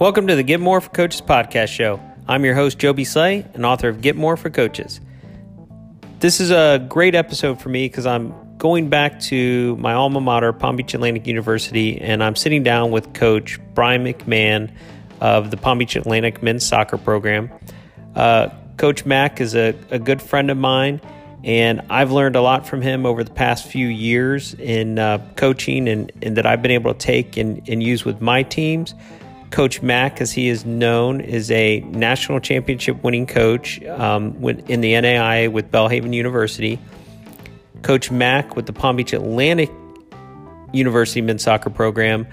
Welcome to the Get More for Coaches podcast show. I'm your host, Joby Slay, and author of Get More for Coaches. This is a great episode for me because I'm going back to my alma mater, Palm Beach Atlantic University, and I'm sitting down with Coach Brian McMahon of the Palm Beach Atlantic men's soccer program. Uh, Coach Mack is a, a good friend of mine, and I've learned a lot from him over the past few years in uh, coaching and, and that I've been able to take and, and use with my teams. Coach Mack, as he is known, is a national championship winning coach um, in the NAIA with Belhaven University. Coach Mack with the Palm Beach Atlantic University men's soccer program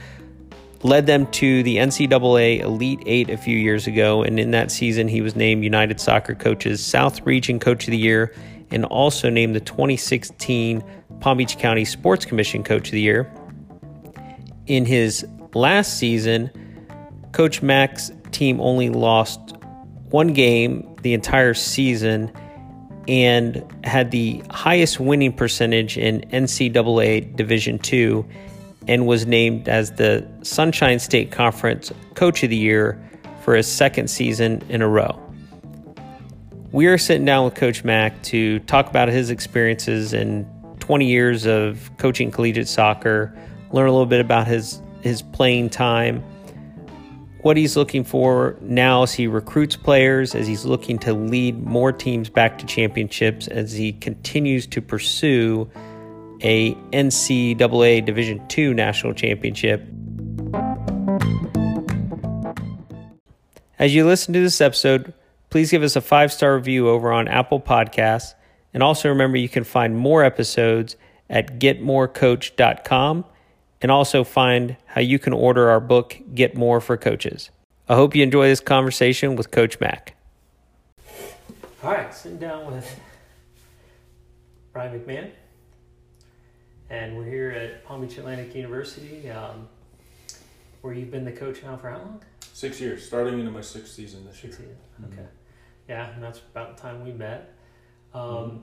led them to the NCAA Elite Eight a few years ago, and in that season, he was named United Soccer Coaches South Region Coach of the Year and also named the 2016 Palm Beach County Sports Commission Coach of the Year. In his last season, Coach Mack's team only lost one game the entire season and had the highest winning percentage in NCAA Division II and was named as the Sunshine State Conference Coach of the Year for his second season in a row. We are sitting down with Coach Mack to talk about his experiences in 20 years of coaching collegiate soccer, learn a little bit about his his playing time, what he's looking for now as he recruits players, as he's looking to lead more teams back to championships, as he continues to pursue a NCAA Division II national championship. As you listen to this episode, please give us a five star review over on Apple Podcasts. And also remember, you can find more episodes at getmorecoach.com and also find how you can order our book, Get More for Coaches. I hope you enjoy this conversation with Coach Mack. All right, sitting down with Brian McMahon, and we're here at Palm Beach Atlantic University, um, where you've been the coach now for how long? Six years, starting into my sixth season this Six year. Mm-hmm. Okay. Yeah, and that's about the time we met. Um, mm-hmm.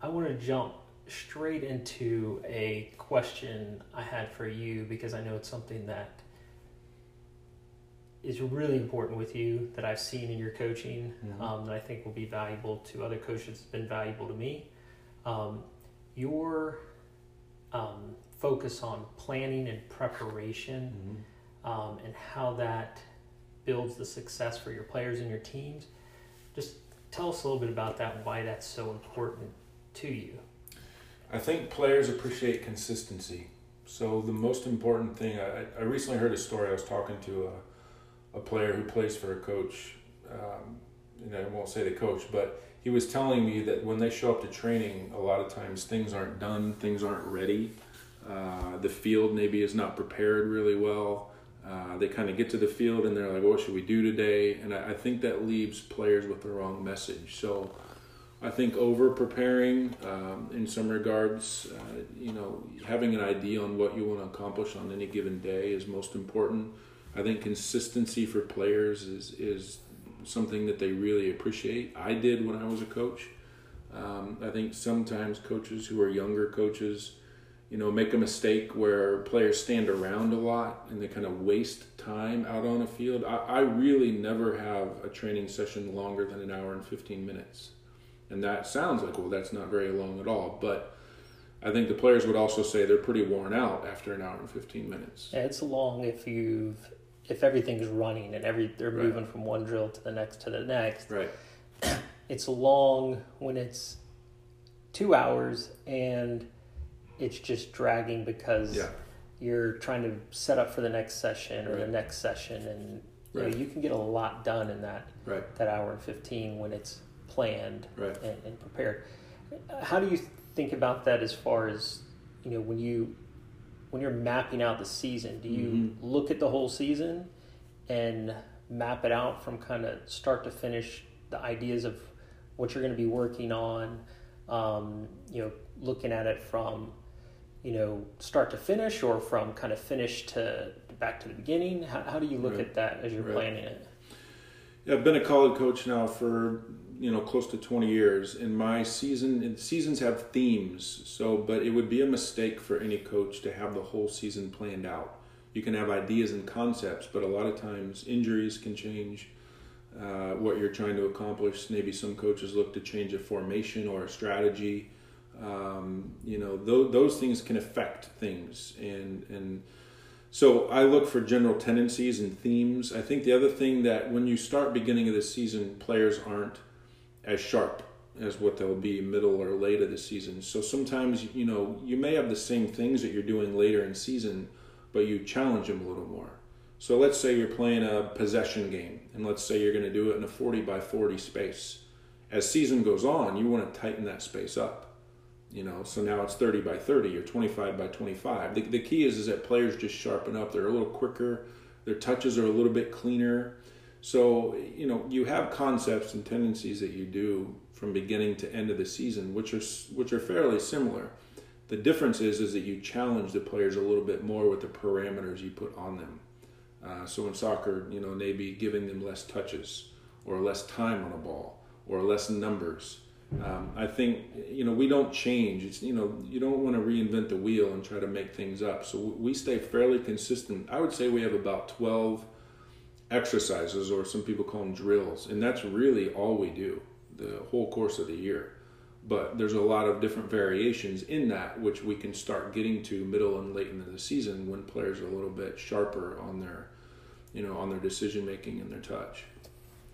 I want to jump straight into a question I had for you because I know it's something that is really important with you that I've seen in your coaching mm-hmm. um, that I think will be valuable to other coaches. It's been valuable to me. Um, your um, focus on planning and preparation mm-hmm. Um, and how that builds the success for your players and your teams. Just tell us a little bit about that and why that's so important to you. I think players appreciate consistency. So the most important thing, I, I recently heard a story. I was talking to a, a player who plays for a coach, um, and I won't say the coach, but he was telling me that when they show up to training, a lot of times things aren't done, things aren't ready. Uh, the field maybe is not prepared really well. Uh, they kind of get to the field and they're like, "What should we do today?" And I, I think that leaves players with the wrong message. So I think over preparing um, in some regards, uh, you know, having an idea on what you want to accomplish on any given day is most important. I think consistency for players is is something that they really appreciate. I did when I was a coach. Um, I think sometimes coaches who are younger coaches, you know, make a mistake where players stand around a lot and they kind of waste time out on a field. I, I really never have a training session longer than an hour and 15 minutes. And that sounds like, well, that's not very long at all. But I think the players would also say they're pretty worn out after an hour and 15 minutes. Yeah, it's long if you've if everything's running and every they're right. moving from one drill to the next to the next. Right. It's long when it's two hours and it's just dragging because yeah. you're trying to set up for the next session or right. the next session and you, right. know, you can get a lot done in that that hour and 15 when it's planned right. and, and prepared. How do you think about that as far as you know when you when you're mapping out the season? Do you mm-hmm. look at the whole season and map it out from kind of start to finish? The ideas of what you're going to be working on. Um, you know, looking at it from you know start to finish or from kind of finish to back to the beginning. How, how do you look right. at that as you're right. planning it? Yeah, I've been a college coach now for you know close to 20 years and my season seasons have themes so but it would be a mistake for any coach to have the whole season planned out you can have ideas and concepts, but a lot of times injuries can change uh, what you're trying to accomplish. Maybe some coaches look to change a formation or a strategy. Um, you know, th- those things can affect things, and and so I look for general tendencies and themes. I think the other thing that when you start beginning of the season, players aren't as sharp as what they'll be middle or late of the season. So sometimes you know you may have the same things that you're doing later in season, but you challenge them a little more. So let's say you're playing a possession game, and let's say you're going to do it in a 40 by 40 space. As season goes on, you want to tighten that space up. You know, so now it's 30 by 30 or 25 by 25. The, the key is is that players just sharpen up. They're a little quicker. Their touches are a little bit cleaner. So you know, you have concepts and tendencies that you do from beginning to end of the season, which are which are fairly similar. The difference is is that you challenge the players a little bit more with the parameters you put on them. Uh, so in soccer, you know, maybe giving them less touches or less time on a ball or less numbers. Um, I think you know we don't change. It's you know you don't want to reinvent the wheel and try to make things up. So we stay fairly consistent. I would say we have about twelve exercises, or some people call them drills, and that's really all we do the whole course of the year. But there's a lot of different variations in that, which we can start getting to middle and late into the season when players are a little bit sharper on their you know, on their decision making and their touch.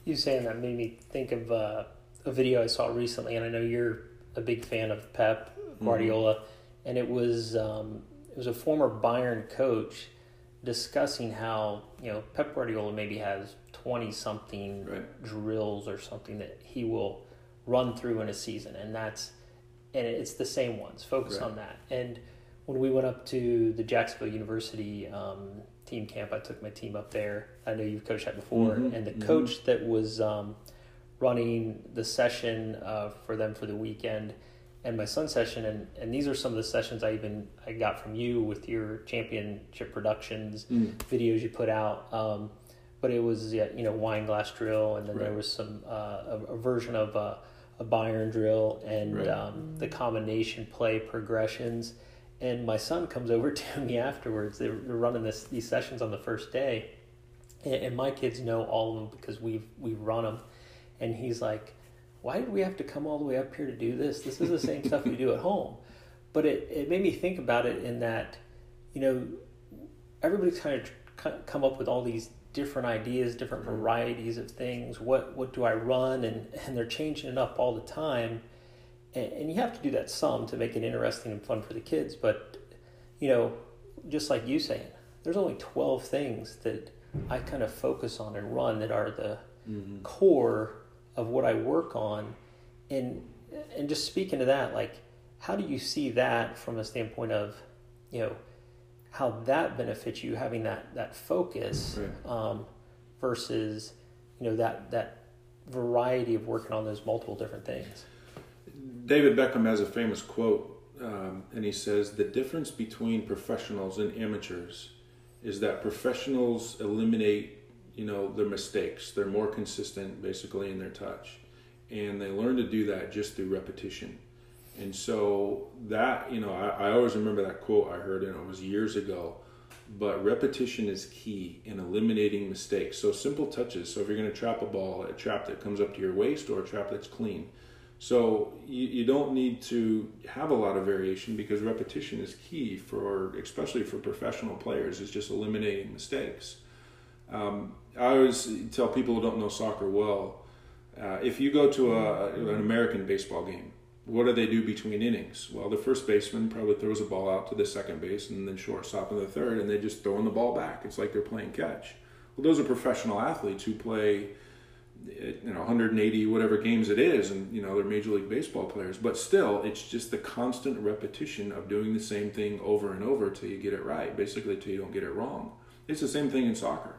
You saying that made me think of uh, a video I saw recently, and I know you're a big fan of Pep Guardiola, mm-hmm. and it was um, it was a former Bayern coach discussing how you know Pep Guardiola maybe has twenty something right. drills or something that he will run through in a season, and that's and it's the same ones. Focus right. on that. And when we went up to the Jacksonville University um, team camp. I took my team up there. I know you've coached that before, mm-hmm. and the mm-hmm. coach that was um, running the session uh, for them for the weekend and my son's session and, and these are some of the sessions I even I got from you with your championship productions mm. videos you put out um, but it was yeah, you know wine glass drill and then right. there was some uh, a, a, version of a, a Bayern drill and right. um, the combination play progressions and my son comes over to me afterwards. They're, they're running this these sessions on the first day, and, and, my kids know all of them because we've we've run them. And he's like, "Why did we have to come all the way up here to do this? This is the same stuff we do at home." But it it made me think about it in that, you know, everybody's kind of come up with all these different ideas, different varieties of things. What what do I run? And and they're changing it up all the time and, and you have to do that some to make it interesting and fun for the kids. But you know, just like you saying, there's only 12 things that I kind of focus on and run that are the mm-hmm. core of what I work on. And and just speaking to that, like how do you see that from a standpoint of, you know, how that benefits you having that that focus um, versus, you know, that that variety of working on those multiple different things. David Beckham has a famous quote, um, and he says, The difference between professionals and amateurs is that professionals eliminate you know their mistakes. They're more consistent basically in their touch. And they learn to do that just through repetition. And so that you know I, I, always remember that quote i heard and it was years ago. But repetition is key in eliminating mistakes. So simple touches. So if you're going to trap a ball a trap that comes up to your waist or a trap that's clean. So you, you don't need to have a lot of variation because repetition is key for, especially for professional players, is just eliminating mistakes. Um, I always tell people who don't know soccer well, uh, if you go to a, an American baseball game, what do they do between innings? Well, the first baseman probably throws a ball out to the second base and then shortstop in the third, and they just throwing the ball back. It's like they're playing catch. Well, those are professional athletes who play you know 180 whatever games it is and you know they're major league baseball players but still it's just the constant repetition of doing the same thing over and over till you get it right basically till you don't get it wrong it's the same thing in soccer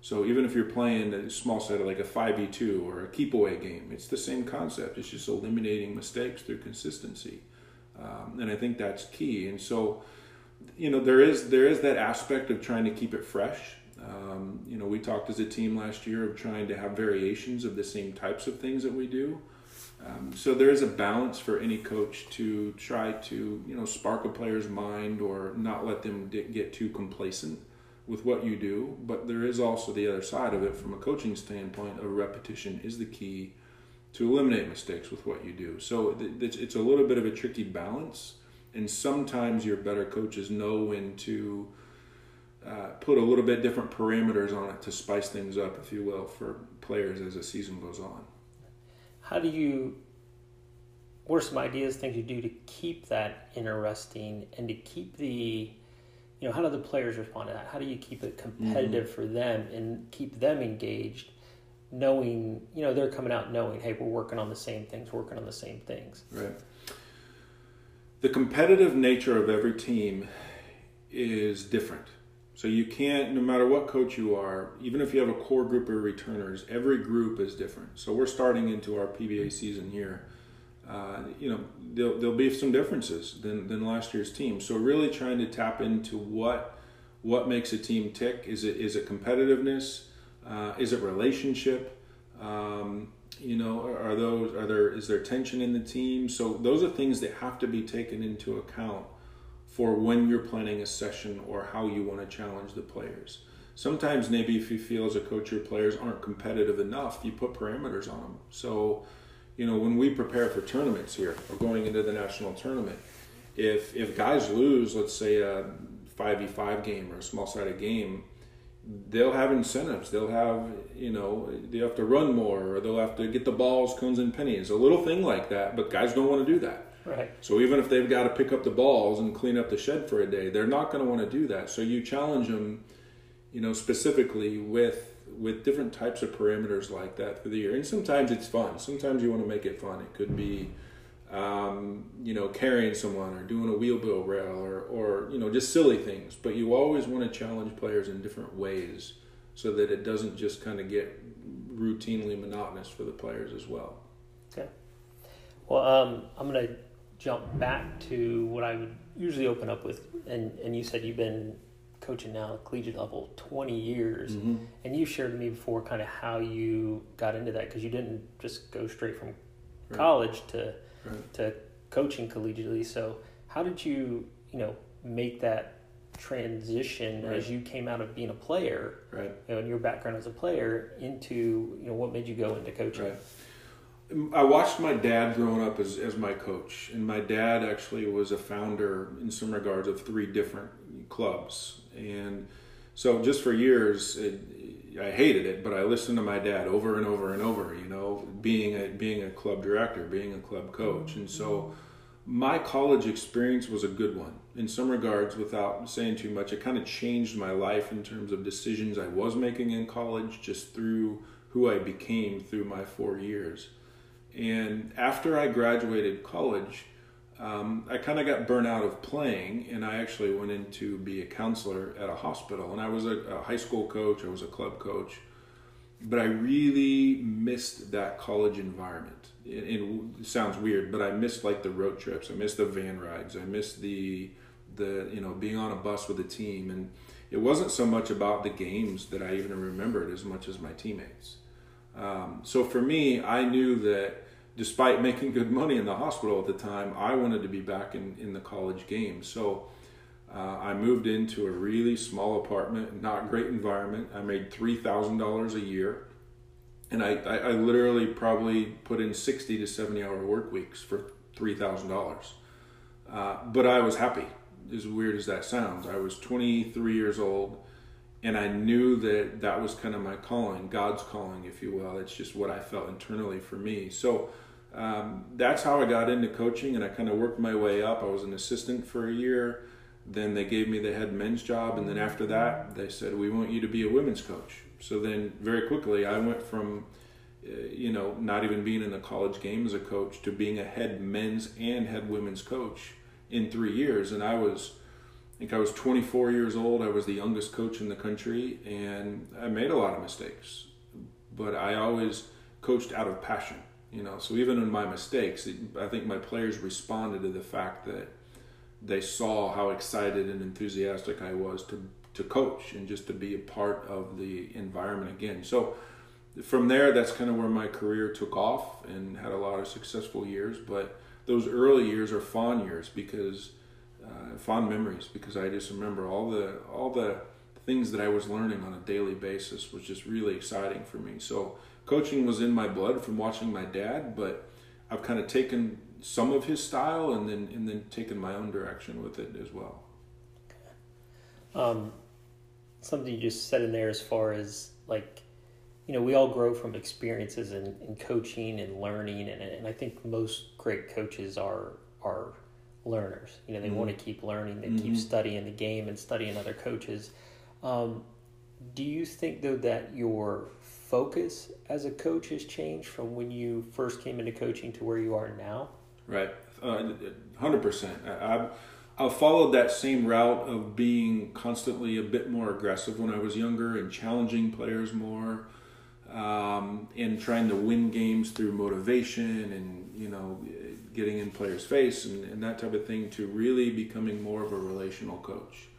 so even if you're playing a small set of like a 5v2 or a keep away game it's the same concept. It's just eliminating mistakes through consistency. Um, and i think that's key. And so you know there is there is that aspect of trying to keep it fresh. Um, you know, we talked as a team last year of trying to have variations of the same types of things that we do. Um, so there is a balance for any coach to try to, you know, spark a player's mind or not let them get too complacent with what you do, but there is also the other side of it from a coaching standpoint. A repetition is the key to eliminate mistakes with what you do. So it's a little bit of a tricky balance, and sometimes your better coaches know when to uh, put a little bit different parameters on it to spice things up, if you will, for players as the season goes on. How do you? What are some ideas, things you do to keep that interesting and to keep the you know, how do the players respond to that? How do you keep it competitive mm-hmm. for them and keep them engaged, knowing, you know, they're coming out knowing, hey, we're working on the same things, working on the same things. Right. The competitive nature of every team is different. So you can't, no matter what coach you are, even if you have a core group of returners, every group is different. So we're starting into our PBA season here. Uh, you know, there'll, there'll be some differences than, than last year's team. So really trying to tap into what what makes a team tick. Is it is it competitiveness? Uh, is it relationship? Um, you know, are those are there is there tension in the team? So those are things that have to be taken into account for when you're planning a session or how you want to challenge the players. Sometimes maybe if you feel as a coach your players aren't competitive enough, you put parameters on them. So you know, when we prepare for tournaments here or going into the national tournament, if if guys lose, let's say a five v five game or a small sided game, they'll have incentives. They'll have you know they have to run more or they'll have to get the balls, cones, and pennies. A little thing like that, but guys don't want to do that. Right. So even if they've got to pick up the balls and clean up the shed for a day, they're not going to want to do that. So you challenge them, you know, specifically with with different types of parameters like that through the year. And sometimes it's fun. Sometimes you want to make it fun. It could be, um, you know, carrying someone or doing a wheel rail or, or, you know, just silly things. But you always want to challenge players in different ways so that it doesn't just kind of get routinely monotonous for the players as well. Okay. Well, um, I'm going to jump back to what I would usually open up with. And, and you said you've been coaching now at collegiate level 20 years mm-hmm. and you shared with me before kind of how you got into that because you didn't just go straight from right. college to right. to coaching collegiately so how did you you know make that transition right. as you came out of being a player right you know and your background as a player into you know what made you go into coaching right. I watched my dad growing up as, as my coach, and my dad actually was a founder in some regards of three different clubs and so just for years, it, I hated it, but I listened to my dad over and over and over. You know, being a being a club director, being a club coach, and so my college experience was a good one in some regards. Without saying too much, it kind of changed my life in terms of decisions I was making in college, just through who I became through my four years. And after I graduated college, um, I kind of got burnt out of playing, and I actually went in to be a counselor at a hospital. And I was a, a high school coach, I was a club coach, but I really missed that college environment. It, it, sounds weird, but I missed like the road trips. I missed the van rides. I missed the the you know being on a bus with a team, and it wasn't so much about the games that I even remembered as much as my teammates. Um, so for me, I knew that despite making good money in the hospital at the time, I wanted to be back in, in the college game. So uh, I moved into a really small apartment, not great environment. I made $3,000 a year. And I, I, I, literally probably put in 60 to 70 hour work weeks for $3,000. Uh, but I was happy, as weird as that sounds. I was 23 years old and I knew that that was kind of my calling, God's calling, if you will. It's just what I felt internally for me. So um, that's how I got into coaching, and I kind of worked my way up. I was an assistant for a year. Then they gave me the head men's job, and then after that, they said, "We want you to be a women's coach." So then, very quickly, I went from, uh, you know, not even being in the college game as a coach to being a head men's and head women's coach in three years, and I was. I think I was 24 years old. I was the youngest coach in the country, and I made a lot of mistakes. But I always coached out of passion you know, so even in my mistakes, I think my players responded to the fact that they saw how excited and enthusiastic I was to to coach and just to be a part of the environment again. So from there, that's kind of where my career took off and had a lot of successful years. But those early years are fond years because uh, fond memories because I just remember all the all the things that I was learning on a daily basis was just really exciting for me. So coaching was in my blood from watching my dad, but I've kind of taken some of his style and then and then taken my own direction with it as well. Um, something you just said in there as far as like you know we all grow from experiences in, in coaching and learning and, and i think most great coaches are are learners you know they mm-hmm. want to keep learning they mm-hmm. keep studying the game and studying other coaches um, do you think though that your focus as a coach has changed from when you first came into coaching to where you are now? Right. Uh, 100% I, I've followed that same route of being constantly a bit more aggressive when I was younger and challenging players more, um, and trying to win games through motivation and you know getting in players' face and, and that type of thing. To really becoming more of a relational coach,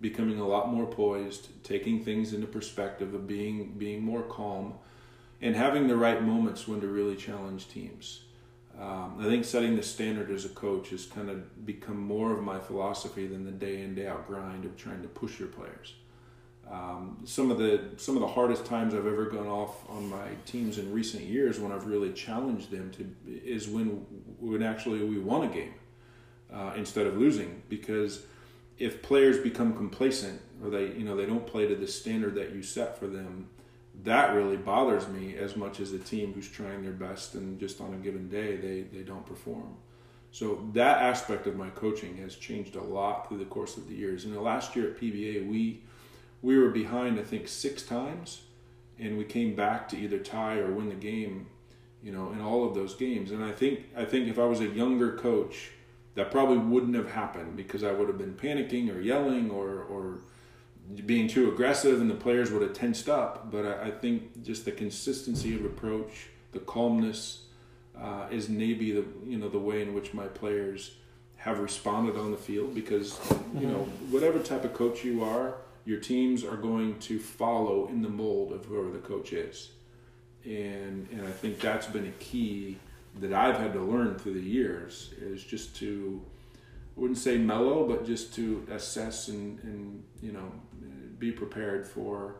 becoming a lot more poised, taking things into perspective of being being more calm, and having the right moments when to really challenge teams. Um, I think setting the standard as a coach has kind of become more of my philosophy than the day in day out grind of trying to push your players. Um, some of the some of the hardest times I've ever gone off on my teams in recent years when I've really challenged them to is when when actually we won a game uh, instead of losing because if players become complacent or they you know they don't play to the standard that you set for them that really bothers me as much as the team who's trying their best and just on a given day they, they don't perform. So that aspect of my coaching has changed a lot through the course of the years. In the last year at PBA, we we were behind I think six times, and we came back to either tie or win the game, you know, in all of those games. And I think I think if I was a younger coach, that probably wouldn't have happened because I would have been panicking or yelling or or being too aggressive and the players would have tensed up. But I, I think just the consistency of approach, the calmness, uh, is maybe the you know the way in which my players have responded on the field because you know mm-hmm. whatever type of coach you are, your teams are going to follow in the mold of whoever the coach is, and and I think that's been a key that I've had to learn through the years is just to I wouldn't say mellow, but just to assess and, and you know be prepared for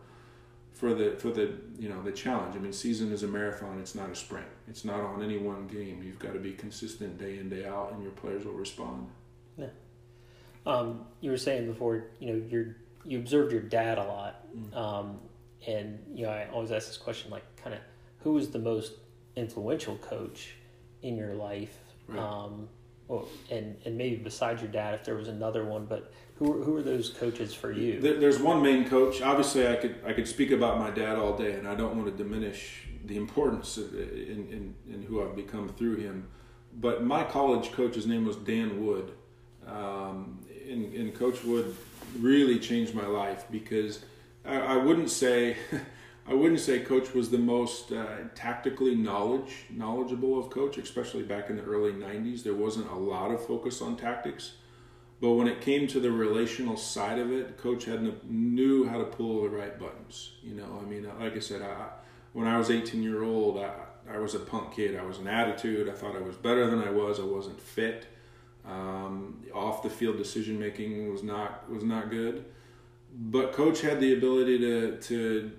for the for the you know the challenge. I mean, season is a marathon. It's not a sprint. It's not on any one game. You've got to be consistent day in day out, and your players will respond. Yeah. Um, you were saying before, you know, you you observed your dad a lot, mm. um, and you know, I always ask this question, like, kind of, who was the most influential coach in your life? Right. Um, well, and and maybe besides your dad, if there was another one, but who who are those coaches for you? There's one main coach. Obviously, I could I could speak about my dad all day, and I don't want to diminish the importance in in, in who I've become through him. But my college coach's name was Dan Wood, um, and, and Coach Wood really changed my life because I, I wouldn't say. I wouldn't say Coach was the most uh, tactically knowledge knowledgeable of Coach, especially back in the early '90s. There wasn't a lot of focus on tactics, but when it came to the relational side of it, Coach had knew how to pull the right buttons. You know, I mean, like I said, I, when I was 18 year old, I, I was a punk kid. I was an attitude. I thought I was better than I was. I wasn't fit. Um, off the field decision making was not was not good. But Coach had the ability to to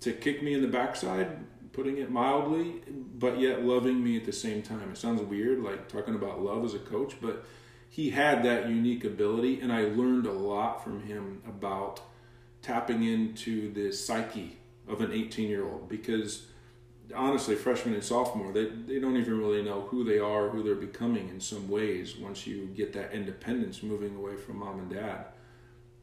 to kick me in the backside, putting it mildly, but yet loving me at the same time. It sounds weird, like talking about love as a coach, but he had that unique ability, and I learned a lot from him about tapping into the psyche of an 18 year old because honestly, freshman and sophomore, they, they don't even really know who they are, who they're becoming in some ways once you get that independence moving away from mom and dad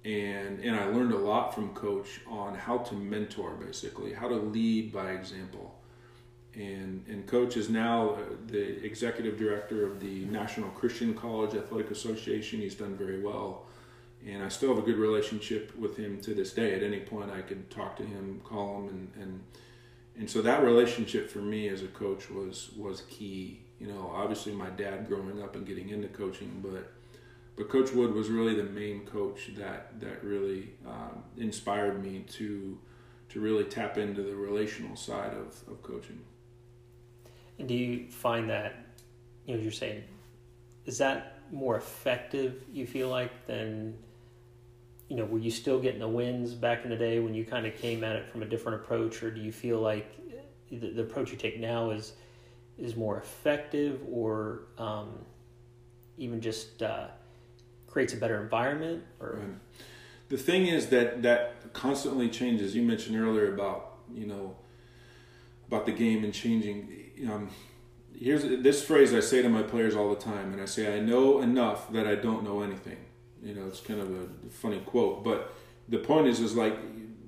and and I learned a lot from coach on how to mentor basically how to lead by example. And and coach is now uh, the executive director of the National Christian College Athletic Association. He's done very well. And I still have a good relationship with him to this day. At any point I could talk to him call him and and and so that relationship for me as a coach was was key. You know obviously my dad growing up and getting into coaching but but Coach Wood was really the main coach that that really um, inspired me to to really tap into the relational side of, of coaching. And do you find that you know you're saying is that more effective you feel like than you know, were you still getting the wins back in the day when you kind of came at it from a different approach, or do you feel like the, the approach you take now is is more effective, or um, even just uh, creates a better environment? Or right. the thing is that that constantly changes. You mentioned earlier about you know about the game and changing. Um, here's this phrase I say to my players all the time, and I say I know enough that I don't know anything you know, it's kind of a funny quote, but the point is, is like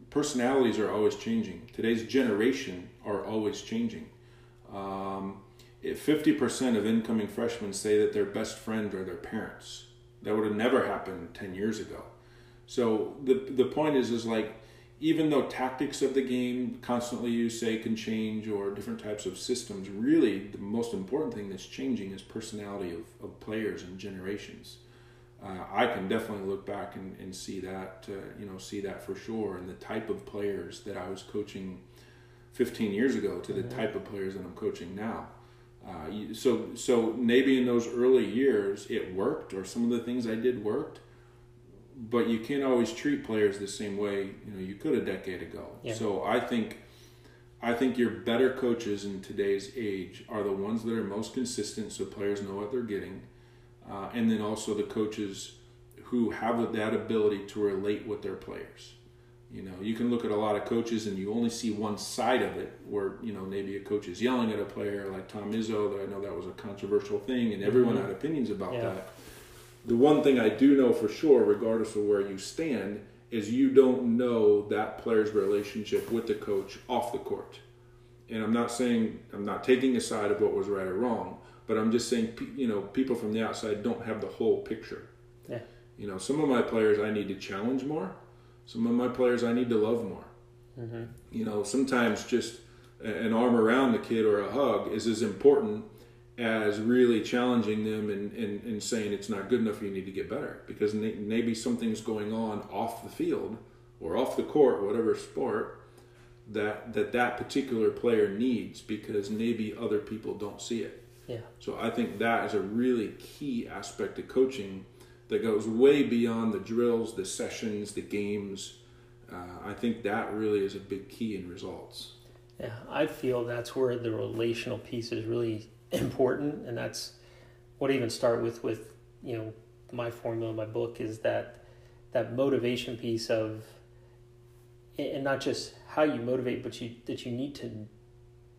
personalities are always changing. Today's generation are always changing. Um, 50% of incoming freshmen say that their best friends are their parents. That would have never happened 10 years ago. So the, the point is, is like, even though tactics of the game constantly you say can change or different types of systems, really the most important thing that's changing is personality of, of players and generations uh, I can definitely look back and, and see that, uh, you know, see that for sure. And the type of players that I was coaching 15 years ago to the mm-hmm. type of players that I'm coaching now. Uh, so, so maybe in those early years it worked, or some of the things I did worked, but you can't always treat players the same way you know you could a decade ago. Yeah. So I think, I think your better coaches in today's age are the ones that are most consistent, so players know what they're getting uh, and then also the coaches who have that ability to relate with their players. You know, you can look at a lot of coaches and you only see one side of it, where you know maybe a coach is yelling at a player, like Tom Izzo. That I know that was a controversial thing, and everyone mm-hmm. had opinions about yeah. that. The one thing I do know for sure, regardless of where you stand, is you don't know that player's relationship with the coach off the court. And I'm not saying I'm not taking a side of what was right or wrong, but I'm just saying, you know, people from the outside don't have the whole picture. Yeah. You know, some of my players I need to challenge more. Some of my players I need to love more. Mm-hmm. You know, sometimes just an arm around the kid or a hug is as important as really challenging them and, and, and saying it's not good enough, you need to get better. Because maybe something's going on off the field or off the court, whatever sport, that that, that particular player needs because maybe other people don't see it. Yeah. So I think that is a really key aspect of coaching that goes way beyond the drills, the sessions, the games. Uh, I think that really is a big key in results. Yeah, I feel that's where the relational piece is really important, and that's what I even start with with you know my formula, my book is that that motivation piece of and not just how you motivate, but you that you need to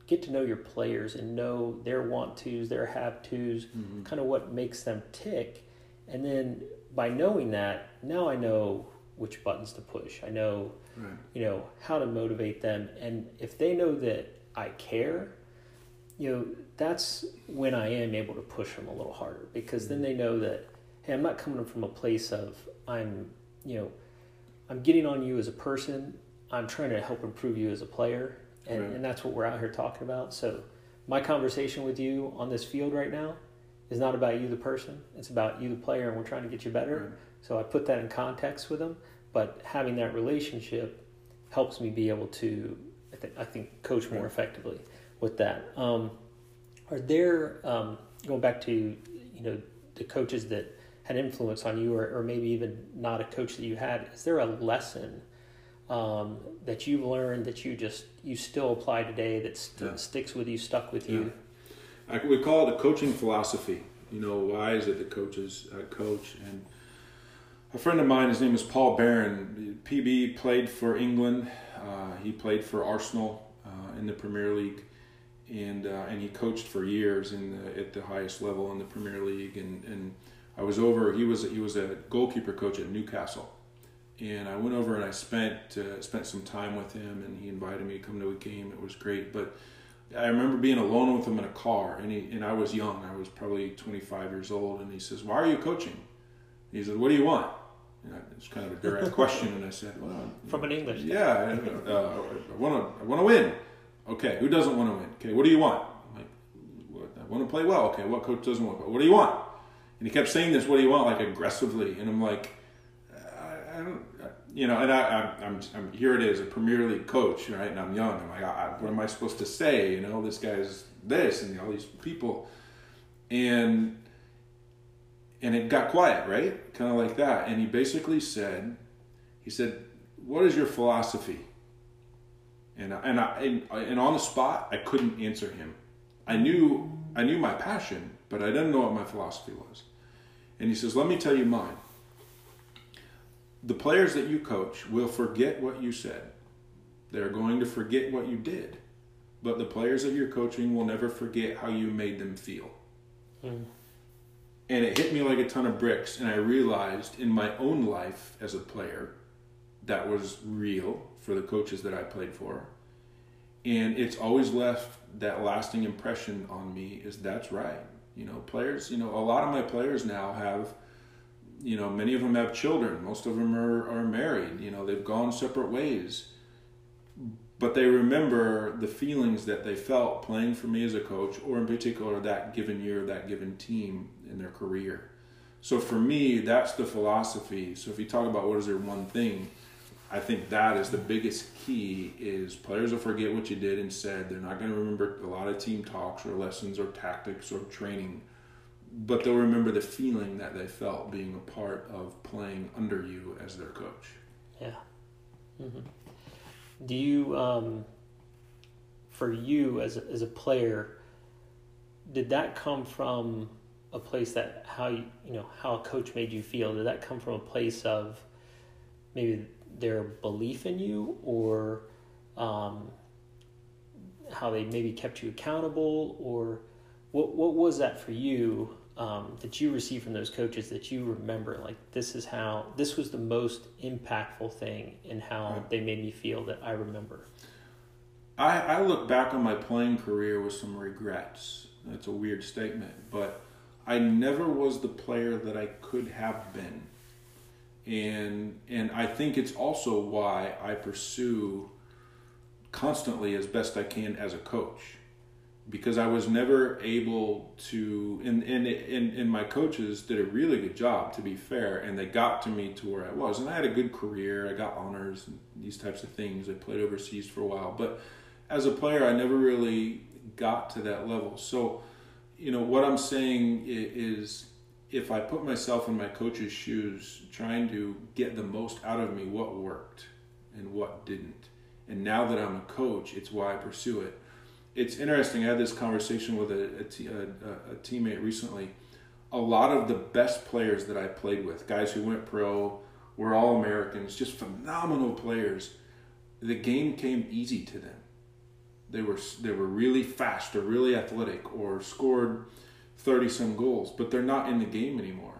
get to know your players and know their want tos, their have tos, mm-hmm. kind of what makes them tick. And then by knowing that, now I know which buttons to push. I know, right. you know, how to motivate them. And if they know that I care, you know, that's when I am able to push them a little harder because mm-hmm. then they know that, hey, I'm not coming from a place of I'm, you know, I'm getting on you as a person. I'm trying to help improve you as a player and, right. and that's what we're out here talking about. So, my conversation with you on this field right now is not about you, the person. It's about you, the player, and we're trying to get you better. Right. So I put that in context with them. But having that relationship helps me be able to, I, th- I think, coach more effectively with that. Um, are there um, going back to you know the coaches that had influence on you, or, or maybe even not a coach that you had? Is there a lesson um, that you've learned that you just you still apply today that st- yeah. sticks with you, stuck with you? I, we call it a coaching philosophy. You know, why is it that coaches uh, coach? And a friend of mine, his name is Paul Barron. PB played for England. Uh, he played for Arsenal uh, in the Premier League, and uh, and he coached for years in the, at the highest level in the Premier League. And, and I was over. He was he was a goalkeeper coach at Newcastle and I went over and I spent uh, spent some time with him, and he invited me to come to a game. It was great, but I remember being alone with him in a car, and he and I was young. I was probably 25 years old, and he says, "Why are you coaching?" He said, "What do you want?" And it's kind of a direct question, and I said, "Well, from an English, yeah, uh, I want to I want to win." Okay, who doesn't want to win? Okay, what do you want? I'm like, I want to play well. Okay, what coach doesn't want? What do you want? And he kept saying this, "What do you want?" like aggressively, and I'm like I don't, you know, and I, I'm, I'm, here it is, a Premier League coach, right? And I'm young. I'm like, I, what am I supposed to say? You know, this guy's this and all these people, and and it got quiet, right? Kind of like that. And he basically said, He said, "What is your philosophy?" And I, and I and, and on the spot, I couldn't answer him. I knew I knew my passion, but I didn't know what my philosophy was. And he says, "Let me tell you mine. The players that you coach will forget what you said. They're going to forget what you did, but the players that you're coaching will never forget how you made them feel." Mm. And it hit me like a ton of bricks, and I realized in my own life as a player that was real for the coaches that I played for. And it's always left that lasting impression on me is that's right. You know, players, you know, a lot of my players now have, you know, many of them have children. Most of them are, are married. You know, they've gone separate ways. But they remember the feelings that they felt playing for me as a coach, or in particular that given year, that given team in their career. So for me, that's the philosophy. So if you talk about what is their one thing, I think that is the biggest key is players will forget what you did and said. They're not going to remember a lot of team talks or lessons or tactics or training, but they'll remember the feeling that they felt being a part of playing under you as their coach. Yeah. Mm-hmm. Do you, um, for you as a, as a player, did that come from a place that how you you know how a coach made you feel? Did that come from a place of maybe their belief in you or um, how they maybe kept you accountable or what what was that for you um, that you received from those coaches that you remember like this is how this was the most impactful thing and how right. they made me feel that I remember. I, I look back on my playing career with some regrets. That's a weird statement, but I never was the player that I could have been and and I think it's also why I pursue constantly as best I can as a coach because I was never able to and and and, and my coaches did a really good job to be fair and they got to me to where I was and I had a good career I got honors and these types of things I played overseas for a while but as a player I never really got to that level so you know what I'm saying is if I put myself in my coach's shoes, trying to get the most out of me, what worked and what didn't. And now that I'm a coach, it's why I pursue it. It's interesting. I had this conversation with a, a, a, a teammate recently. A lot of the best players that I played with, guys who went pro, were all Americans, just phenomenal players. The game came easy to them. They were they were really fast or really athletic or scored 30 some goals, but they're not in the game anymore.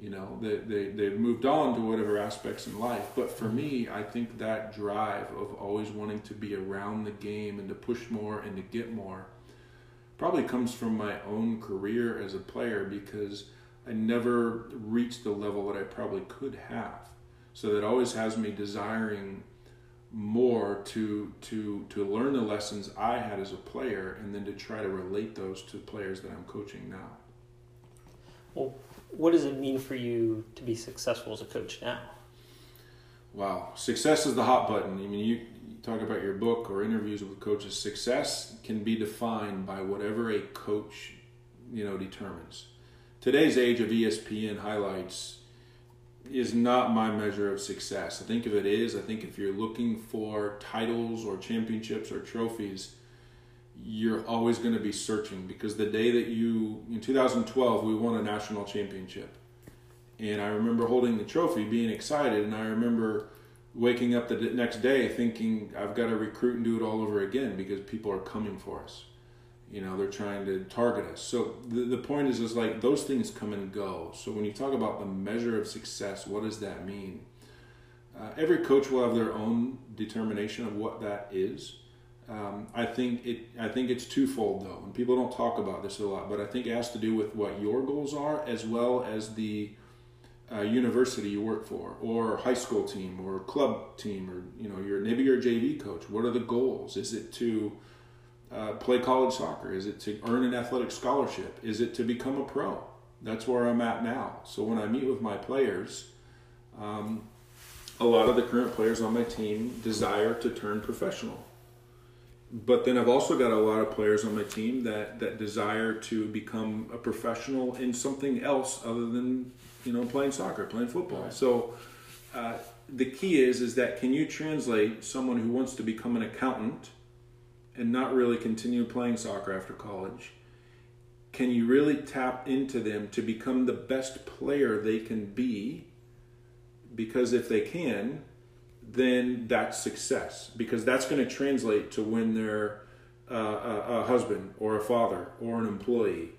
You know, they, they, they've moved on to whatever aspects in life. But for me, I think that drive of always wanting to be around the game and to push more and to get more probably comes from my own career as a player because I never reached the level that I probably could have. So that always has me desiring more to to to learn the lessons I had as a player and then to try to relate those to players that I'm coaching now. Well, what does it mean for you to be successful as a coach now? Wow, success is the hot button. I mean, you, talk about your book or interviews with coaches. Success can be defined by whatever a coach, you know, determines. Today's age of ESPN highlights is not my measure of success. I think if it is, I think if you're looking for titles or championships or trophies, you're always going to be searching because the day that you in 2012 we won a national championship. And i remember holding the trophy being excited and i remember waking up the next day thinking i've got to recruit and do it all over again because people are coming for us. You know they're trying to target us. So the, the point is is like those things come and go. So when you talk about the measure of success what does that mean? Uh, every coach will have their own determination of what that is um, I think it I think it's twofold though and people don't talk about this a lot but I think it has to do with what your goals are as well as the uh, university you work for or high school team or club team or you know you're maybe you're a JV coach what are the goals is it to uh, play college soccer? Is it to earn an athletic scholarship? Is it to become a pro? That's where I'm at now. So when I meet with my players, um, a lot of the current players on my team desire to turn professional. But then I've also got a lot of players on my team that, that desire to become a professional in something else other than you know playing soccer, playing football. Right. So uh, the key is is that can you translate someone who wants to become an accountant and not really continue playing soccer after college? Can you really tap into them to become the best player they can be? Because if they can, then that's success. Because that's going to translate to when they're uh, a, a husband or a father or an employee.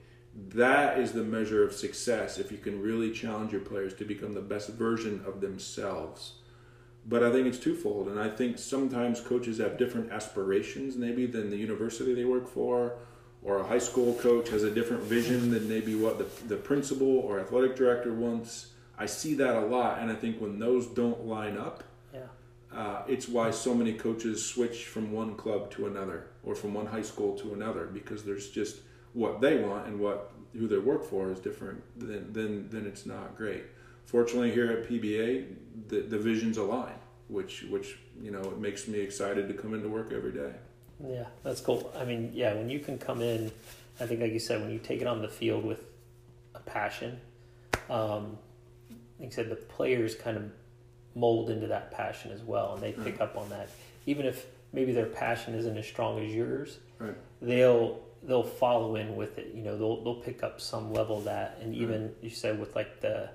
That is the measure of success if you can really challenge your players to become the best version of themselves. But I think it's twofold, and I think sometimes coaches have different aspirations maybe than the university they work for, or a high school coach has a different vision than maybe what the, the principal or athletic director wants. I see that a lot, and I think when those don't line up. Uh, it's why so many coaches switch from one club to another or from one high school to another because there's just what they want and what who they work for is different then then then it's not great fortunately here at pba the, the visions align which which you know it makes me excited to come into work every day Yeah, that's cool. I mean, yeah, when you can come in, I think, like you said, when you take it on the field with a passion, um, like you said, the players kind of mold into that passion as well, and they pick up on that. Even if maybe their passion isn't as strong as yours, Right. they'll they'll follow in with it. You know, they'll they'll pick up some level of that, and even you said with like the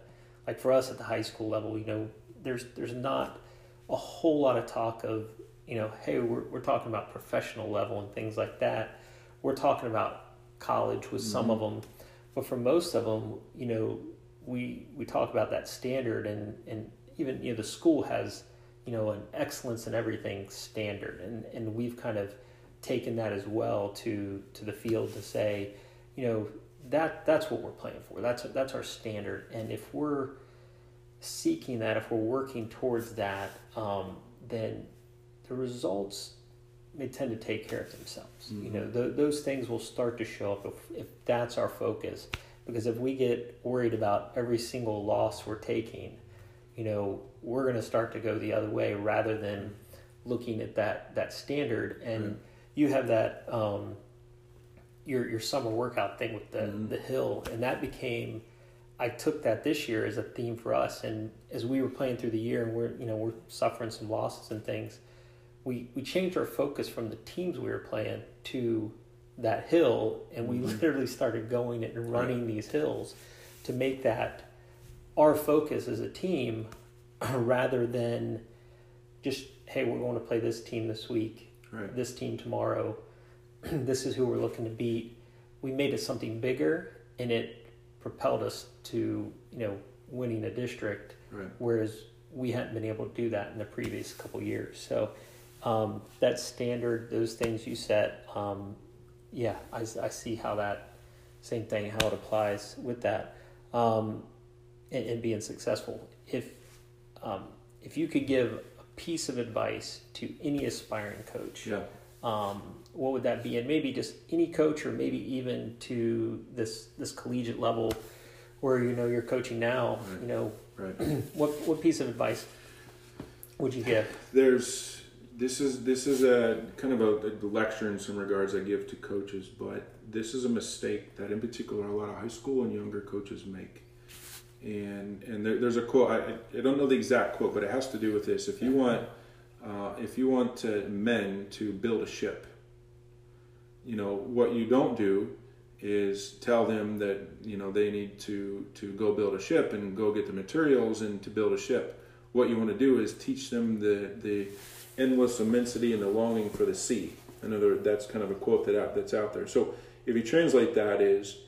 like for us at the high school level, you know, there's there's not a whole lot of talk of you know, hey, we're we're talking about professional level and things like that. We're talking about college with some mm-hmm. of them, but for most of them, you know, we we talk about that standard and and even you know the school has you know an excellence in everything standard and and we've kind of taken that as well to to the field to say you know that that's what we're playing for. That's that's our standard. And if we're seeking that if we're working towards that um, then the results may tend to take care of themselves. You know th- those things will start to show up if, if that's our focus. Because if we get worried about every single loss we're taking you know we're going to start to go the other way rather than looking at that that standard and Right. you have that um, your your summer workout thing with the Mhm. the hill and that became I took that this year as a theme for us and as we were playing through the year and we're you know we're suffering some losses and things we we changed our focus from the teams we were playing to that hill and we Mhm. literally started going and running these hills to make that our focus as a team rather than just hey we're going to play this team this week right. this team tomorrow this is who we're looking to beat. We made it something bigger and it propelled us to you know winning a district right. whereas we hadn't been able to do that in the previous couple years. So um, that standard those things you set um, yeah I, I see how that same thing how it applies with that. Um, and, and being successful if um, if you could give a piece of advice to any aspiring coach yeah um, what would that be? And maybe just any coach, or maybe even to this this collegiate level, where you know you're coaching now. Right. You know, right what what piece of advice would you give? there's this is this is a kind of a, a lecture in some regards I give to coaches, but this is a mistake that in particular a lot of high school and younger coaches make. And and there, there's a quote I, I don't know the exact quote, but it has to do with this. If you want uh, if you want to, men to build a ship, you know what you don't do is tell them that you know they need to to go build a ship and go get the materials and to build a ship what you want to do is teach them the the endless immensity and the longing for the sea. Another that's kind of a quote that out, that's out there. So if you translate that is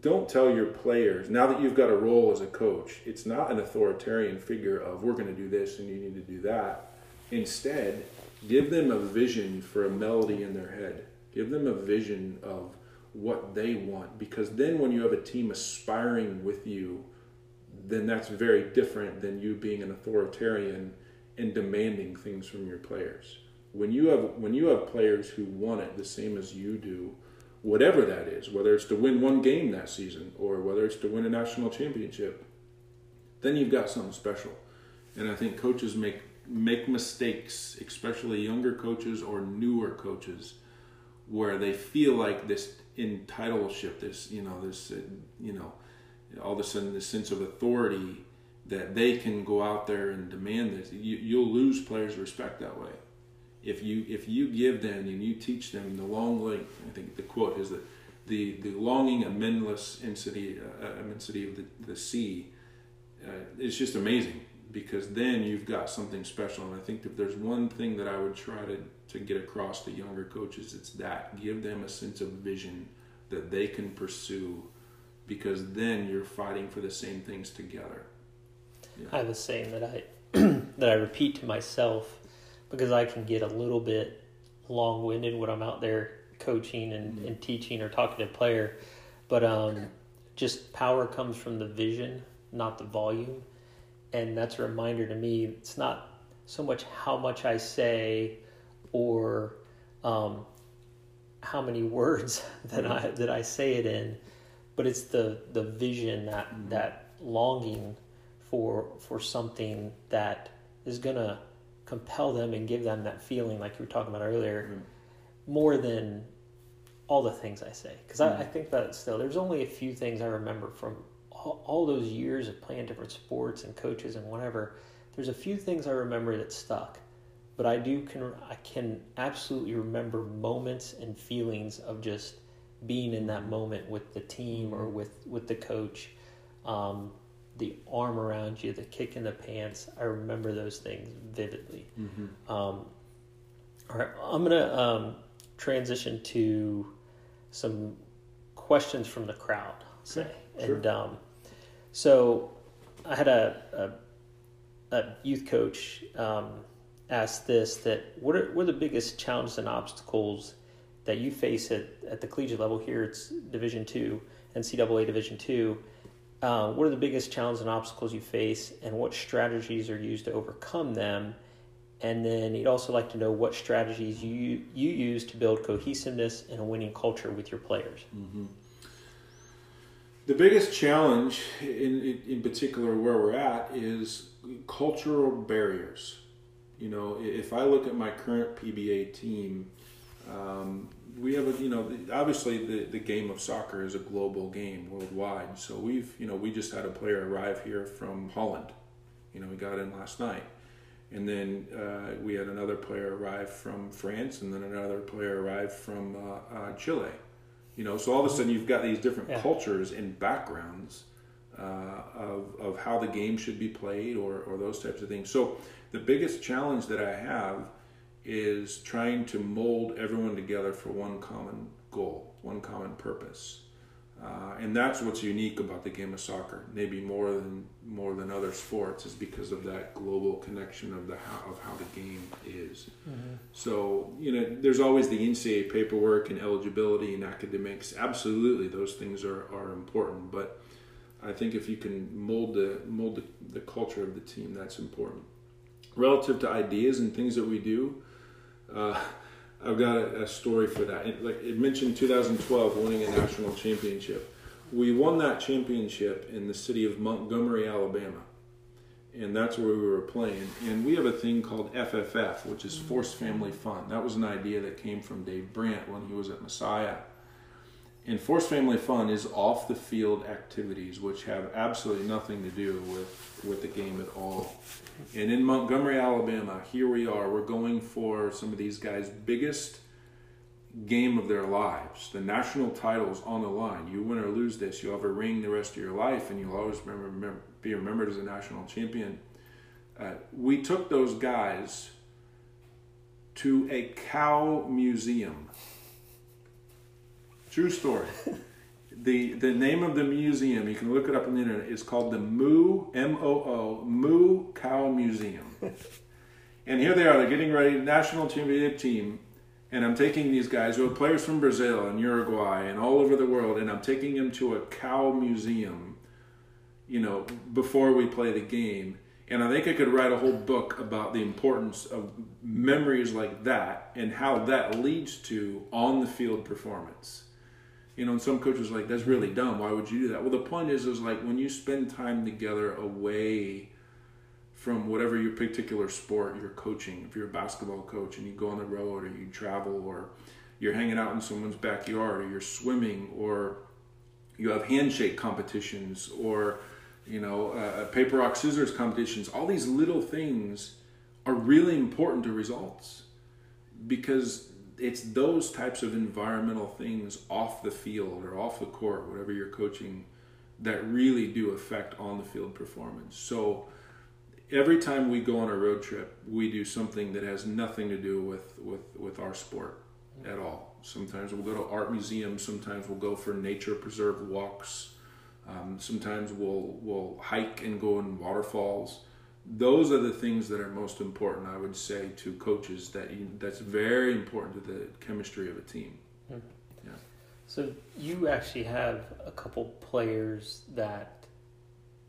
don't tell your players now that you've got a role as a coach, it's not an authoritarian figure of we're going to do this and you need to do that. Instead, give them a vision for a melody in their head. Give them a vision of what they want because then when you have a team aspiring with you then that's very different than you being an authoritarian and demanding things from your players. When you have when you have players who want it the same as you do, whatever that is, whether it's to win one game that season or whether it's to win a national championship, then you've got something special. And I think coaches make make mistakes, especially younger coaches or newer coaches, where they feel like this entitlement, this you know this uh, you know all of a sudden this sense of authority that they can go out there and demand this. You, you'll lose players' respect that way. If you if you give them and you teach them the long length, I think the quote is that the, the longing endless immensity, uh, immensity of the, the sea uh, is just amazing because then you've got something special. And I think if there's one thing that I would try to, to get across to younger coaches, it's that give them a sense of vision that they can pursue because then you're fighting for the same things together. Yeah. I have a saying that I that I repeat to myself because I can get a little bit long winded when I'm out there coaching and, mm-hmm. and teaching or talking to a player. But um, just power comes from the vision, not the volume. And that's a reminder to me it's not so much how much I say or um, how many words that I that I say it in, but it's the the vision that mm-hmm. that longing for for something that is gonna compel them and give them that feeling like you were talking about earlier, mm-hmm. more than all the things I say. Because mm-hmm. I, I, think that still there's only a few things I remember from all, all those years of playing different sports and coaches and whatever. There's a few things I remember that stuck but I do can I can absolutely remember moments and feelings of just being in that moment with the team or with with the coach, um, the arm around you, the kick in the pants. I remember those things vividly. Mm-hmm. Um, all right, I'm gonna um, transition to some questions from the crowd. Say, okay, sure. and um, so I had a, a, a youth coach um, ask this that what are, what are the biggest challenges and obstacles that you face at, at the collegiate level here it's division two ncaa division two uh, what are the biggest challenges and obstacles you face and what strategies are used to overcome them? And then he'd also like to know what strategies you you use to build cohesiveness and a winning culture with your players. Mm-hmm. the biggest challenge in, in, particular where we're at is cultural barriers. You know, if I look at my current PBA team, um, we have a, you know, obviously the, the game of soccer is a global game worldwide. So we've, you know, we just had a player arrive here from Holland. You know, he got in last night. And then uh, we had another player arrive from France, and then another player arrive from uh, uh, Chile. You know, so all of a sudden you've got these different yeah. cultures and backgrounds uh, of, of how the game should be played or, or those types of things. So the biggest challenge that I have is trying to mold everyone together for one common goal, one common purpose. Uh, and that's what's unique about the game of soccer, maybe more than more than other sports, is because of that global connection of the how, of how the game is. Mm-hmm. So you know, there's always the NCAA paperwork and eligibility and academics. Absolutely, those things are, are important. But I think if you can mold the mold the, the culture of the team, that's important relative to ideas and things that we do, uh, I've got a, a, story for that. It, like it mentioned, 2012 winning a national championship. We won that championship in the city of Montgomery, Alabama, and that's where we were playing. And we have a thing called FFF, which is Force Family Fun. That was an idea that came from Dave Brandt when he was at Messiah and Force Family Fun is off the field activities which have absolutely nothing to do with, with the game at all. And in Montgomery, Alabama, here we are. We're going for some of these guys' biggest game of their lives. The national title's on the line. You win or lose this, you'll have a ring the rest of your life, and you'll always remember, be remembered as a national champion. Uh, we took those guys to a cow museum True story. the The name of the museum, you can look it up on the internet, is called the Moo, M O O, Moo Cow Museum. and here they are, they're getting ready, national championship team. And I'm taking these guys who are players from Brazil and Uruguay and all over the world, and I'm taking them to a cow museum, you know, before we play the game. And I think I could write a whole book about the importance of memories like that and how that leads to on the field performance you know, and some coaches like, that's really dumb. Why would you do that? Well, the point is, is like when you spend time together away from whatever your particular sport you're coaching, if you're a basketball coach and you go on the road or you travel or you're hanging out in someone's backyard or you're swimming or you have handshake competitions or you know, uh, paper rock scissors competitions. All these little things are really important to results because it's those types of environmental things off the field or off the court, whatever you're coaching, that really do affect on the field performance. So every time we go on a road trip, we do something that has nothing to do with with with our sport at all. Sometimes we'll go to art museums. Sometimes we'll go for nature preserve walks. Um, sometimes we'll we'll hike and go in waterfalls. Those are the things that are most important, I would say, to coaches. That you, that's very important to the chemistry of a team. Mm-hmm. Yeah. So you actually have a couple players that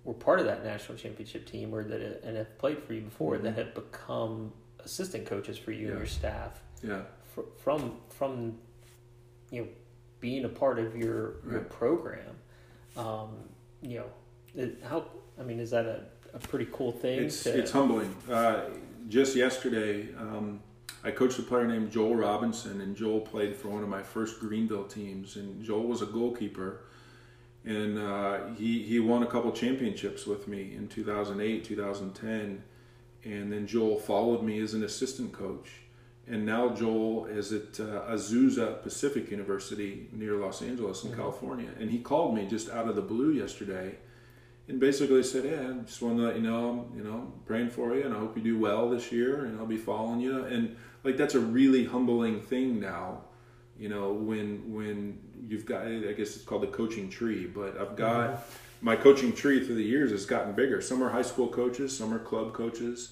were part of that national championship team, or that and have played for you before, mm-hmm. that have become assistant coaches for you yeah. and your staff. Yeah. from from you know being a part of your right. your program um, you know, it, how? I mean, is that a, a pretty cool thing? It's to... it's humbling. Uh, just yesterday, um, I coached a player named Joel Robinson, and Joel played for one of my first Greenville teams. And Joel was a goalkeeper, and uh, he he won a couple championships with me in 2008, 2010, and then Joel followed me as an assistant coach and now Joel is at uh, Azusa Pacific University near Los Angeles in mm-hmm. California. And he called me just out of the blue yesterday, and basically said, "Yeah, I just want to let you know, I'm, you know, praying for you, and I hope you do well this year, and I'll be following you." And like that's a really humbling thing now, you know, when when you've got, I guess it's called the coaching tree, but I've got. Mm-hmm. My coaching tree through the years has gotten bigger. Some are high school coaches, some are club coaches,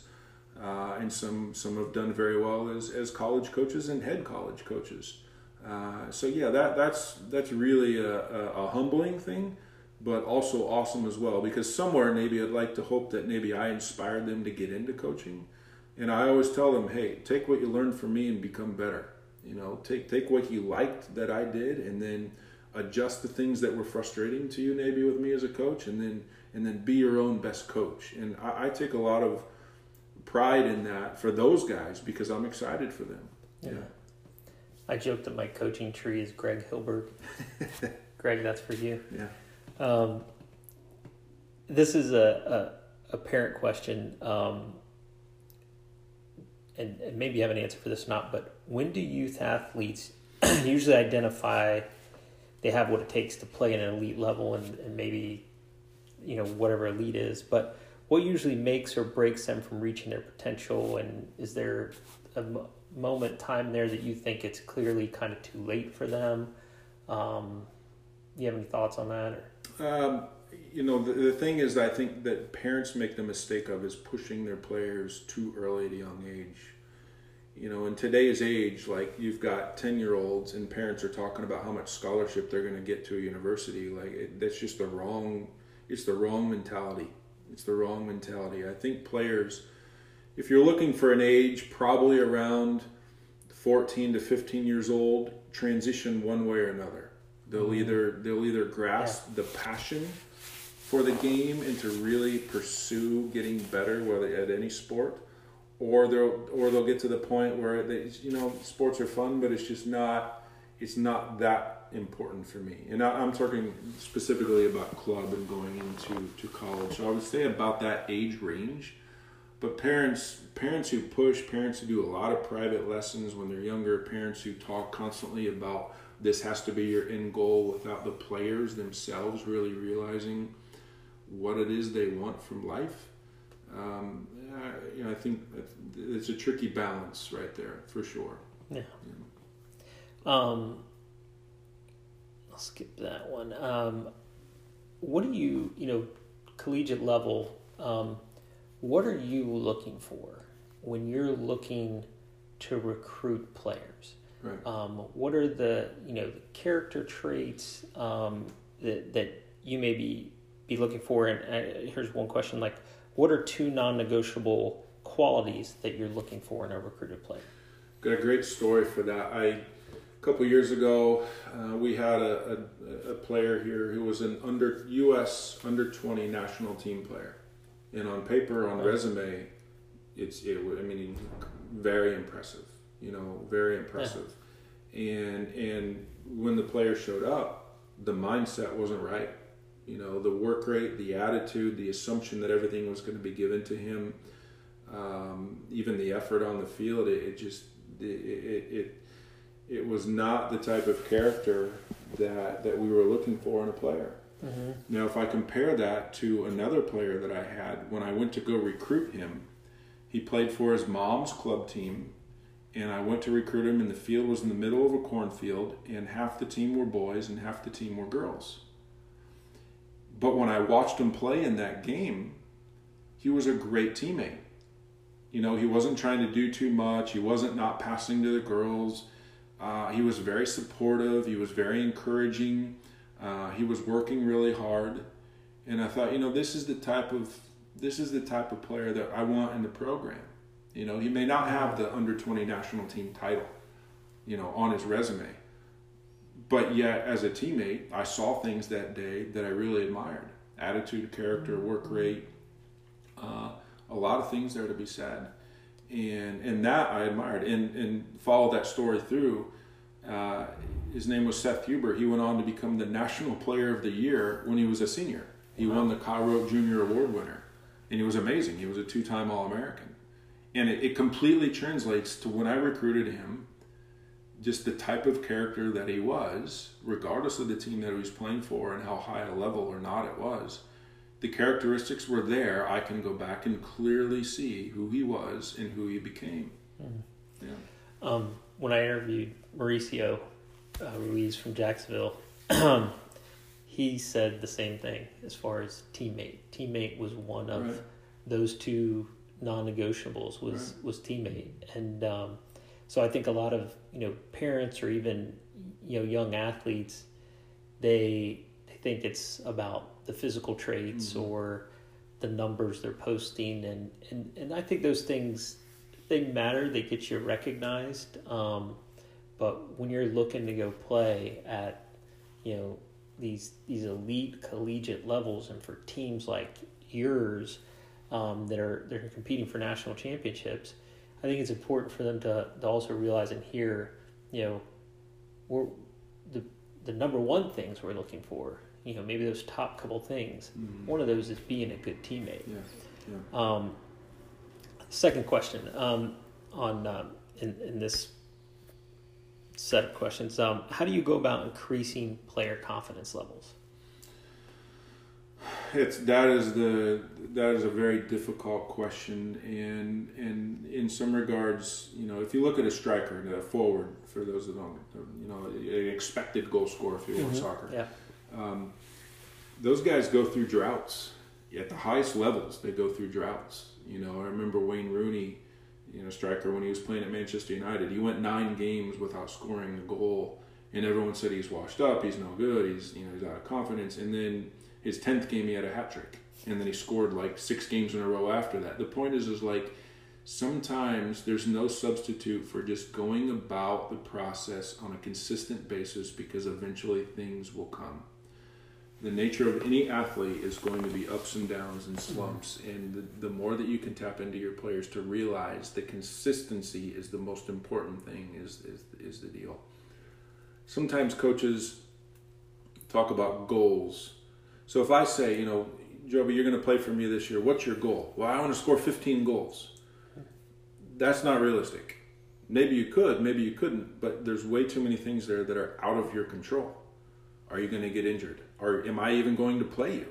uh, and some some have done very well as, as college coaches and head college coaches. Uh, so yeah, that that's that's really a, a, a, humbling thing, but also awesome as well because somewhere maybe I'd like to hope that maybe I inspired them to get into coaching, and I always tell them, hey, take what you learned from me and become better. You know, take take what you liked that I did, and then adjust the things that were frustrating to you maybe with me as a coach, and then and then be your own best coach. And I, I take a lot of pride in that for those guys because I'm excited for them. Yeah. yeah. I joke that my coaching tree is Greg Hilberg. Greg, that's for you. Yeah. Um, this is a, a, a parent question, um, and, and, maybe you have an answer for this or not, but when do youth athletes usually identify they have what it takes to play at an elite level and, and maybe, you know, whatever elite is, but what usually makes or breaks them from reaching their potential? And is there a moment time there that you think it's clearly kind of too late for them? Um, you have any thoughts on that um, you know the, the thing is i think that parents make the mistake of is pushing their players too early at a young age you know in today's age like you've got 10 year olds and parents are talking about how much scholarship they're going to get to a university like it, that's just the wrong it's the wrong mentality it's the wrong mentality. I think players, if you're looking for an age, probably around 14 to 15 years old, transition one way or another. They'll mm-hmm. either they'll either grasp yeah. the passion for the game and to really pursue getting better, whether at any sport, or they'll or they'll get to the point where they, you know sports are fun, but it's just not it's not that important for me. And I, am talking specifically about club and going into to college. So I would say about that age range. But parents, parents who push, parents who do a lot of private lessons when they're younger, parents who talk constantly about this has to be your end goal without the players themselves really realizing what it is they want from life. Um, I, you know, I think it's a tricky balance right there for sure. Yeah. yeah. Um, I'll skip that one. Um, what do you, you know, collegiate level, um, what are you looking for when you're looking to recruit players? Right. Um, what are the, you know, the character traits um, that, that you may be, be looking for? And uh, here's one question like, what are two non negotiable qualities that you're looking for in a recruited player? Got a great story for that. I a couple years ago, uh, we had a, a, a, player here who was an under U.S. under 20 national team player, and on paper, on resume, it's it. I mean, very impressive. You know, very impressive. Yeah. And and when the player showed up, the mindset wasn't right. You know, the work rate, the attitude, the assumption that everything was going to be given to him, um, even the effort on the field. It, it just it, it, it it was not the type of character that that we were looking for in a player. Mm-hmm. Now, if I compare that to another player that I had when I went to go recruit him, he played for his mom's club team, and I went to recruit him. And the field was in the middle of a cornfield, and half the team were boys and half the team were girls. But when I watched him play in that game, he was a great teammate. You know, he wasn't trying to do too much. He wasn't not passing to the girls. Uh, he was very supportive. He was very encouraging. Uh, he was working really hard, and I thought, you know, this is the type of this is the type of player that I want in the program. You know, he may not have the under twenty national team title, you know, on his resume, but yet as a teammate, I saw things that day that I really admired: attitude, character, work rate, uh, a lot of things there to be said and and that I admired and and followed that story through. Uh, his name was Seth Huber. He went on to become the National Player of the Year when he was a senior. He wow. won the Kyle Rote Junior Award winner, and he was amazing. He was a two-time All-American, and it, it completely translates to when I recruited him. Just the type of character that he was, regardless of the team that he was playing for and how high a level or not it was, the characteristics were there, I can go back and clearly see who he was and who he became. Mm. Yeah. Um, when I interviewed Mauricio uh, Ruiz from Jacksonville, he said the same thing as far as teammate. Teammate was one of right. those two non-negotiables. Was right. was teammate, and um, so I think a lot of you know parents or even you know young athletes, they they think it's about the physical traits mm-hmm. or the numbers they're posting and, and and I think those things they matter they get you recognized um, but when you're looking to go play at you know these these elite collegiate levels and for teams like yours um, that are they're competing for national championships I think it's important for them to, to also realize and hear you know we're the the number one things we're looking for you know maybe those top couple things. Mm-hmm. One of those is being a good teammate. Yeah. yeah. Um, second question um, on um, in in this set of questions: um, How do you go about increasing player confidence levels? It's that is the that is a very difficult question, and and in some regards, you know, if you look at a striker, a forward, for those that don't, you know, an expected goal scorer if you mm-hmm. soccer. Yeah um, those guys go through droughts at the highest levels. They go through droughts. You know, I remember Wayne Rooney, you know, striker when he was playing at Manchester United. He went nine games without scoring a goal, and everyone said he's washed up. He's no good. He's you know he's out of confidence. And then his tenth game, he had a hat trick, and then he scored like six games in a row after that. The point is, is like sometimes there's no substitute for just going about the process on a consistent basis because eventually things will come the nature of any athlete is going to be ups and downs and slumps and the, the more that you can tap into your players to realize the consistency is the most important thing is, is, is the deal sometimes coaches talk about goals so if i say you know joby you're going to play for me this year what's your goal well i want to score 15 goals that's not realistic maybe you could maybe you couldn't but there's way too many things there that are out of your control are you going to get injured or am I even going to play you?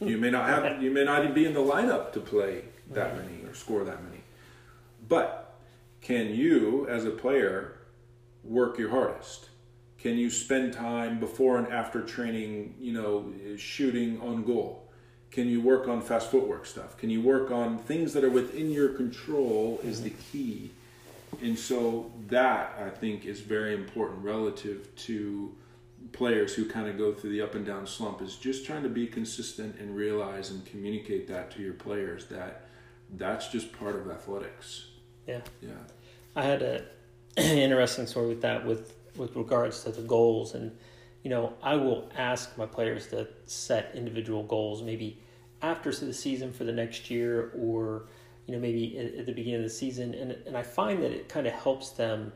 You may not have, you may not even be in the lineup to play that many or score that many. But can you, as a player, work your hardest? Can you spend time before and after training, you know, shooting on goal? Can you work on fast footwork stuff? Can you work on things that are within your control is the key. And so that I think is very important relative to players who kind of go through the up and down slump is just trying to be consistent and realize and communicate that to your players that that's just part of athletics. Yeah. Yeah. I had a interesting story with that with with regards to the goals and you know, I will ask my players to set individual goals maybe after the season for the next year or you know maybe at, the beginning of the season and and I find that it kind of helps them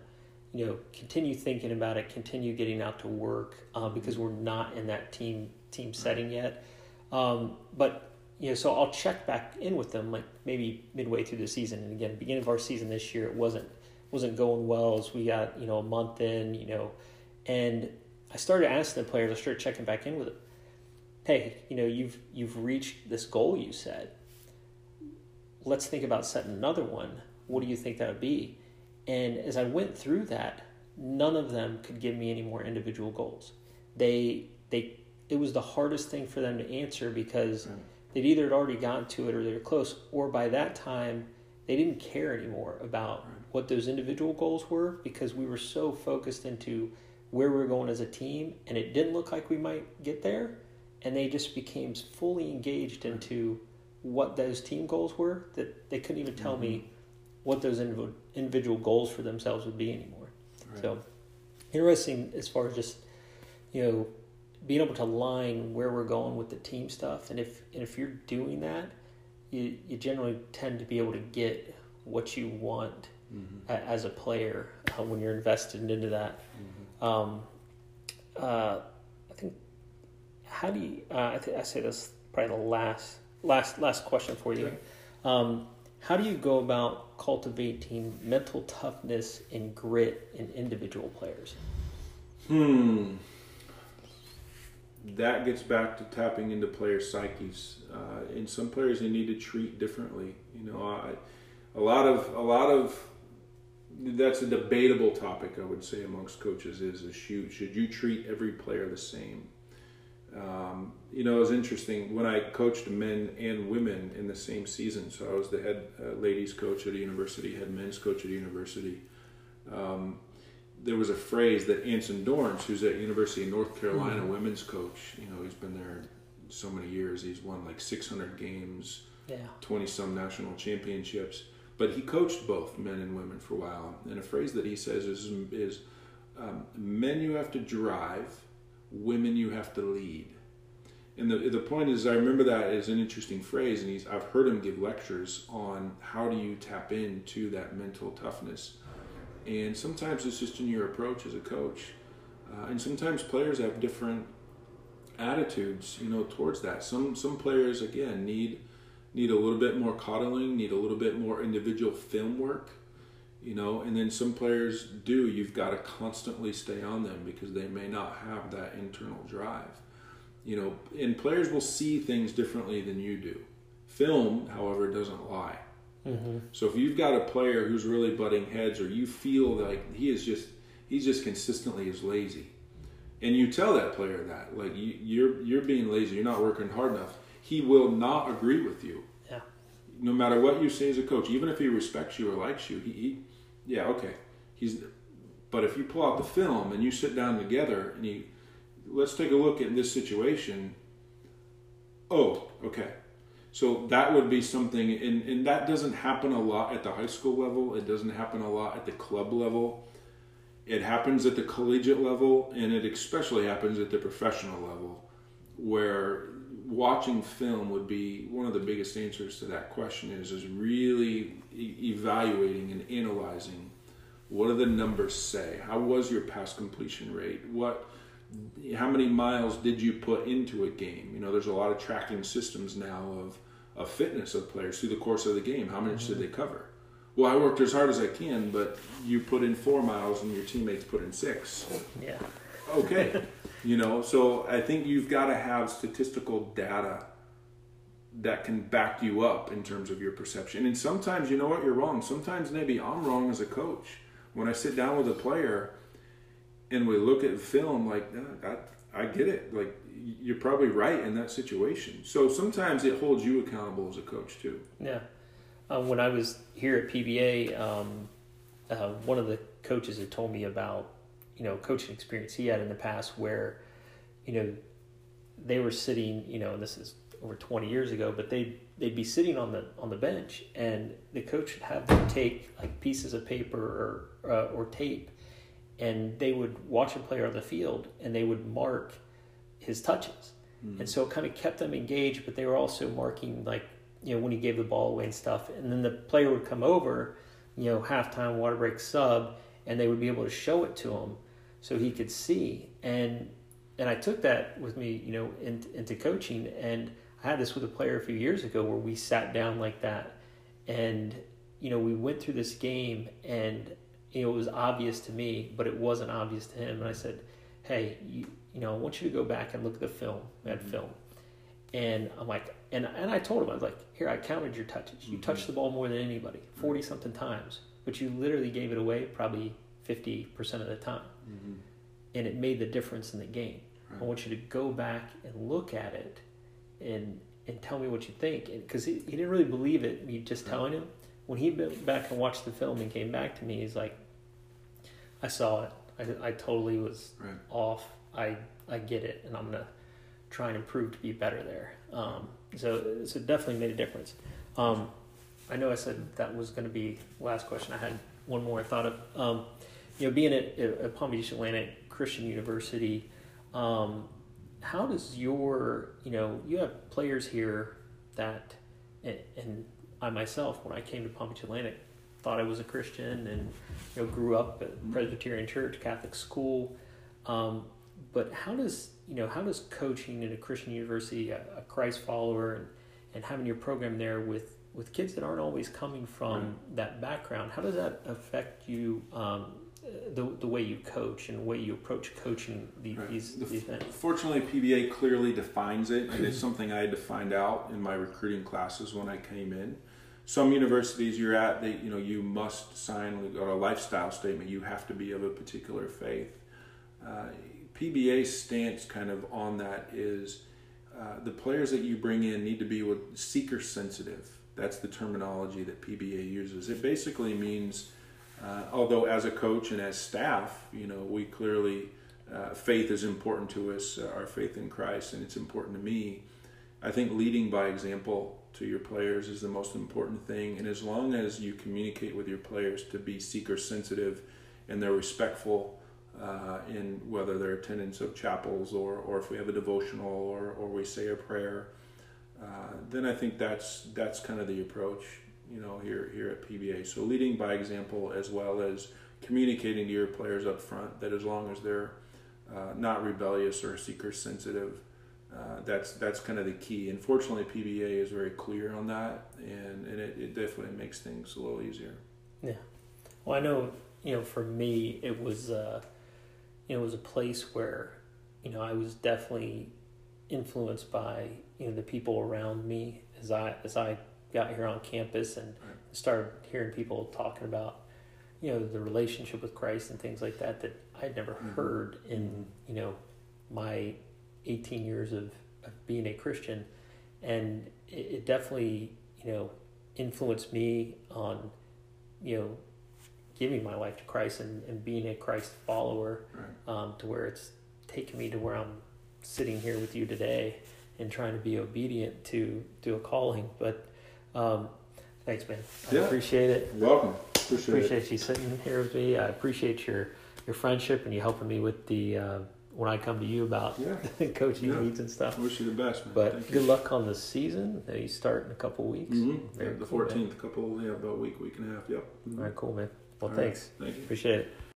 you know, continue thinking about it, continue getting out to work uh, because we're not in that team team setting yet. Um, but you know, so I'll check back in with them like maybe midway through the season. And again, beginning of our season this year, it wasn't wasn't going well as we got you know a month in, you know, and I started asking the players. I started checking back in with them. Hey, you know, you've you've reached this goal you set. Let's think about setting another one. What do you think that would be? And as I went through that, none of them could give me any more individual goals. They they it was the hardest thing for them to answer because right. they'd either had already gotten to it or they were close, or by that time they didn't care anymore about right. What those individual goals were because we were so focused into where we were going as a team and it didn't look like we might get there and they just became fully engaged into what those team goals were that they couldn't even tell mm-hmm. me what those individual goals for themselves would be anymore right. so interesting as far as just you know being able to line where we're going with the team stuff, and if and if you're doing that, you you generally tend to be able to get what you want mm-hmm. a, as a player uh, when you're invested into that. Mm-hmm. Um, uh, I think how do you? Uh, I think I say this probably the last last last question for you. Um, how do you go about cultivating mental toughness and grit in individual players? Hmm that gets back to tapping into players' psyches. Uh, and some players they need to treat differently. You know, I, a lot of a lot of that's a debatable topic. I would say amongst coaches is, is should should you treat every player the same? Um, you know, it was interesting when I coached men and women in the same season. So I was the head uh, ladies coach at a university, head men's coach at a university. Um, there was a phrase that Anson Dorrance, who's at University of North Carolina mm-hmm. women's coach, you know, he's been there so many years. He's won like 600 games, yeah. 20 some national championships. But he coached both men and women for a while. And a phrase that he says is, is um, men you have to drive, women you have to lead. And the, the point is, I remember that as an interesting phrase, and he's, I've heard him give lectures on how do you tap into that mental toughness and sometimes it's just in your approach as a coach. Uh, and sometimes players have different attitudes, you know, towards that. Some some players again need need a little bit more coddling, need a little bit more individual film work, you know, and then some players do. You've got to constantly stay on them because they may not have that internal drive. You know, and players will see things differently than you do. Film, however, doesn't lie. Mm-hmm. So if you've got a player who's really butting heads, or you feel like he is just he's just consistently is lazy, and you tell that player that like you, you're you're being lazy, you're not working hard enough, he will not agree with you. Yeah. No matter what you say as a coach, even if he respects you or likes you, he, he yeah okay, he's. But if you pull out the film and you sit down together and you let's take a look at this situation. Oh, okay so that would be something, and, and that doesn't happen a lot at the high school level. It doesn't happen a lot at the club level. It happens at the collegiate level, and it especially happens at the professional level, where watching film would be one of the biggest answers to that question. Is is really e- evaluating and analyzing what do the numbers say? How was your pass completion rate? What how many miles did you put into a game? You know, there's a lot of tracking systems now of, of fitness of players through the course of the game. How much mm-hmm. did they cover? Well, I worked as hard as I can, but you put in four miles and your teammates put in six. Yeah. Okay. you know, so I think you've got to have statistical data that can back you up in terms of your perception. And sometimes, you know what, you're wrong. Sometimes maybe I'm wrong as a coach. When I sit down with a player and we look at film like I, I get it like you're probably right in that situation so sometimes it holds you accountable as a coach too yeah um, when i was here at pba um, uh, one of the coaches had told me about you know coaching experience he had in the past where you know they were sitting you know and this is over 20 years ago but they they'd be sitting on the on the bench and the coach would have them take like pieces of paper or uh, or tape and they would watch a player on the field and they would mark his touches. Mm. And so it kind of kept them engaged, but they were also marking like, you know, when he gave the ball away and stuff. And then the player would come over, you know, halftime, water break, sub, and they would be able to show it to him so he could see. And and I took that with me, you know, in, into coaching. And I had this with a player a few years ago where we sat down like that, and you know, we went through this game, and you know, it was obvious to me, but it wasn't obvious to him. And I said, "Hey, you, you know, I want you to go back and look at the film, that mm-hmm. film." And I'm like, and and I told him, I was like, "Here, I counted your touches. You mm-hmm. touched the ball more than anybody, forty something times, but you literally gave it away probably fifty percent of the time." Mm-hmm and it made the difference in the game. Right. I want you to go back and look at it and and tell me what you think. Because he, he didn't really believe it, me just right. telling him. When he went back and watched the film and came back to me, he's like, I saw it. I, I totally was right. off. I, I get it, and I'm going to try and improve to be better there. Um, so, so it definitely made a difference. Um, I know I said that was going to be last question. I had one more I thought of. Um, you know, being at, at Palm Beach Atlantic Christian University. Um, how does your, you know, you have players here that, and, and I myself, when I came to Palm Beach Atlantic, thought I was a Christian and, you know, grew up at Presbyterian Church, Catholic school. Um, but how does, you know, how does coaching in a Christian university, a, a Christ follower, and, and having your program there with with kids that aren't always coming from right. that background, how does that affect you um, the, the way you coach and the way you approach coaching the, right. these, the, these men. Fortunately, PBA clearly defines it, and it's something I had to find out in my recruiting classes when I came in. Some universities you're at, they you know you must sign a lifestyle statement. You have to be of a particular faith. Uh, PBA's stance kind of on that is uh, the players that you bring in need to be seeker sensitive. That's the terminology that PBA uses. It basically means uh, although as a coach and as staff, you know, we clearly uh, faith is important to us, uh, our faith in Christ, and it's important to me. I think leading by example to your players is the most important thing. And as long as you communicate with your players to be seeker sensitive and they're respectful uh, in whether they're attendance of chapels or, or if we have a devotional or, or we say a prayer, uh, then I think that's that's kind of the approach you know, here here at PBA. So leading by example, as well as communicating to your players up front that as long as they're uh, not rebellious or seeker sensitive, uh, that's that's kind of the key. Unfortunately, PBA is very clear on that, and and it, it definitely makes things a little easier. Yeah. Well, I know you know for me it was uh, it was a place where you know I was definitely influenced by you know the people around me as I as I got here on campus and started hearing people talking about you know the relationship with Christ and things like that that I'd never mm-hmm. heard in you know my 18 years of, of being a Christian and it, it, definitely you know influenced me on you know giving my life to Christ and, and being a Christ follower right. um, to where it's taken me to where I'm sitting here with you today and trying to be obedient to to a calling but um, thanks, man. I yeah. appreciate it. You're welcome. Appreciate, appreciate you sitting here with me. I appreciate your your friendship and you helping me with the uh, when I come to you about yeah. coaching yeah. needs and stuff. I wish you the best, man. But Thank good you. luck on the season. You start in a couple weeks. Mm-hmm. Yeah, the fourteenth, couple yeah, about a week, week and a half. Yep. Mm-hmm. All right, cool, man. Well, All thanks. Right. Thank you. Appreciate it.